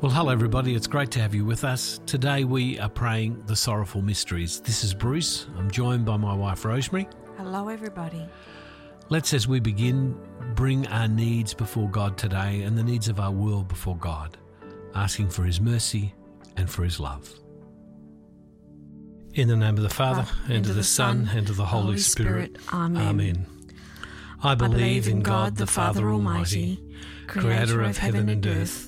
Well, hello, everybody. It's great to have you with us. Today we are praying the sorrowful mysteries. This is Bruce. I'm joined by my wife, Rosemary. Hello, everybody. Let's, as we begin, bring our needs before God today and the needs of our world before God, asking for His mercy and for His love. In the name of the Father, and of the Son, and of the Holy, Spirit. Amen. Amen. I believe in God the Father Almighty, creator of heaven and earth,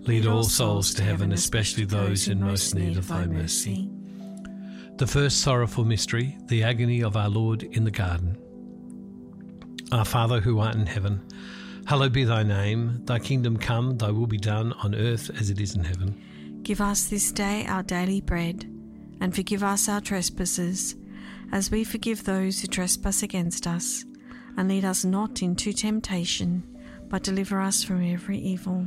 Lead all souls to heaven, especially those in most need of thy mercy. The first sorrowful mystery, the agony of our Lord in the garden. Our Father who art in heaven, hallowed be thy name. Thy kingdom come, thy will be done on earth as it is in heaven. Give us this day our daily bread, and forgive us our trespasses, as we forgive those who trespass against us. And lead us not into temptation, but deliver us from every evil.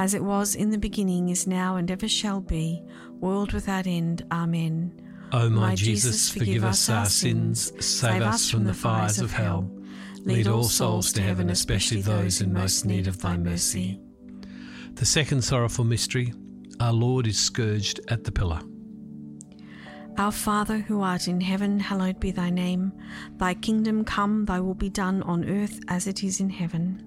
As it was in the beginning, is now, and ever shall be, world without end. Amen. O my, Jesus, forgive us our sins, save us from the fires of hell. Lead all souls to heaven, especially those in most need of thy mercy. The second sorrowful mystery, our Lord is scourged at the pillar. Our Father who art in heaven, hallowed be thy name. Thy kingdom come, thy will be done on earth as it is in heaven.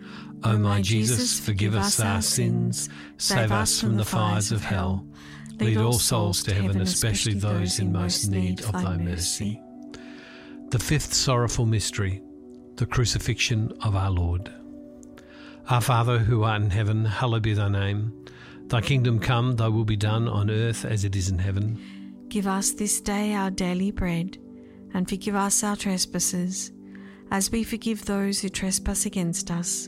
O my Jesus, forgive us our sins, save us from the fires of hell. Lead all souls to heaven, especially those in most need of thy mercy. The fifth sorrowful mystery, the crucifixion of our Lord. Our Father, who art in heaven, hallowed be thy name. Thy kingdom come, thy will be done on earth as it is in heaven. Give us this day our daily bread, and forgive us our trespasses, as we forgive those who trespass against us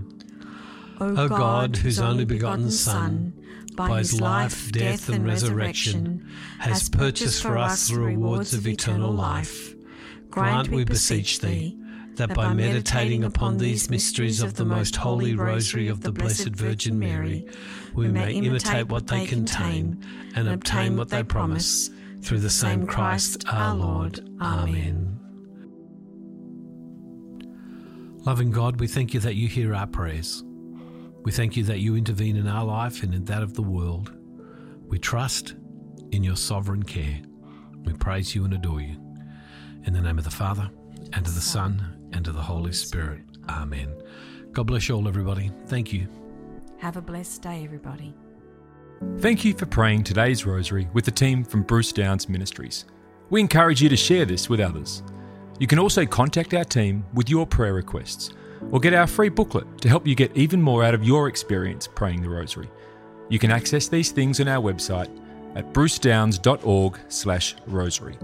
O God, whose only begotten Son, by his life, death, and resurrection, has purchased for us the rewards of eternal life, grant, we beseech thee, that by meditating upon these mysteries of the most holy rosary of the Blessed Virgin Mary, we may imitate what they contain and obtain what they promise, through the same Christ our Lord. Amen. Loving God, we thank you that you hear our prayers. We thank you that you intervene in our life and in that of the world. We trust in your sovereign care. We praise you and adore you. In the name of the Father, and of the Son, and of the Holy Spirit. Amen. God bless you all, everybody. Thank you. Have a blessed day, everybody. Thank you for praying today's rosary with the team from Bruce Downs Ministries. We encourage you to share this with others. You can also contact our team with your prayer requests or get our free booklet to help you get even more out of your experience praying the rosary. You can access these things on our website at brucedowns.org/rosary.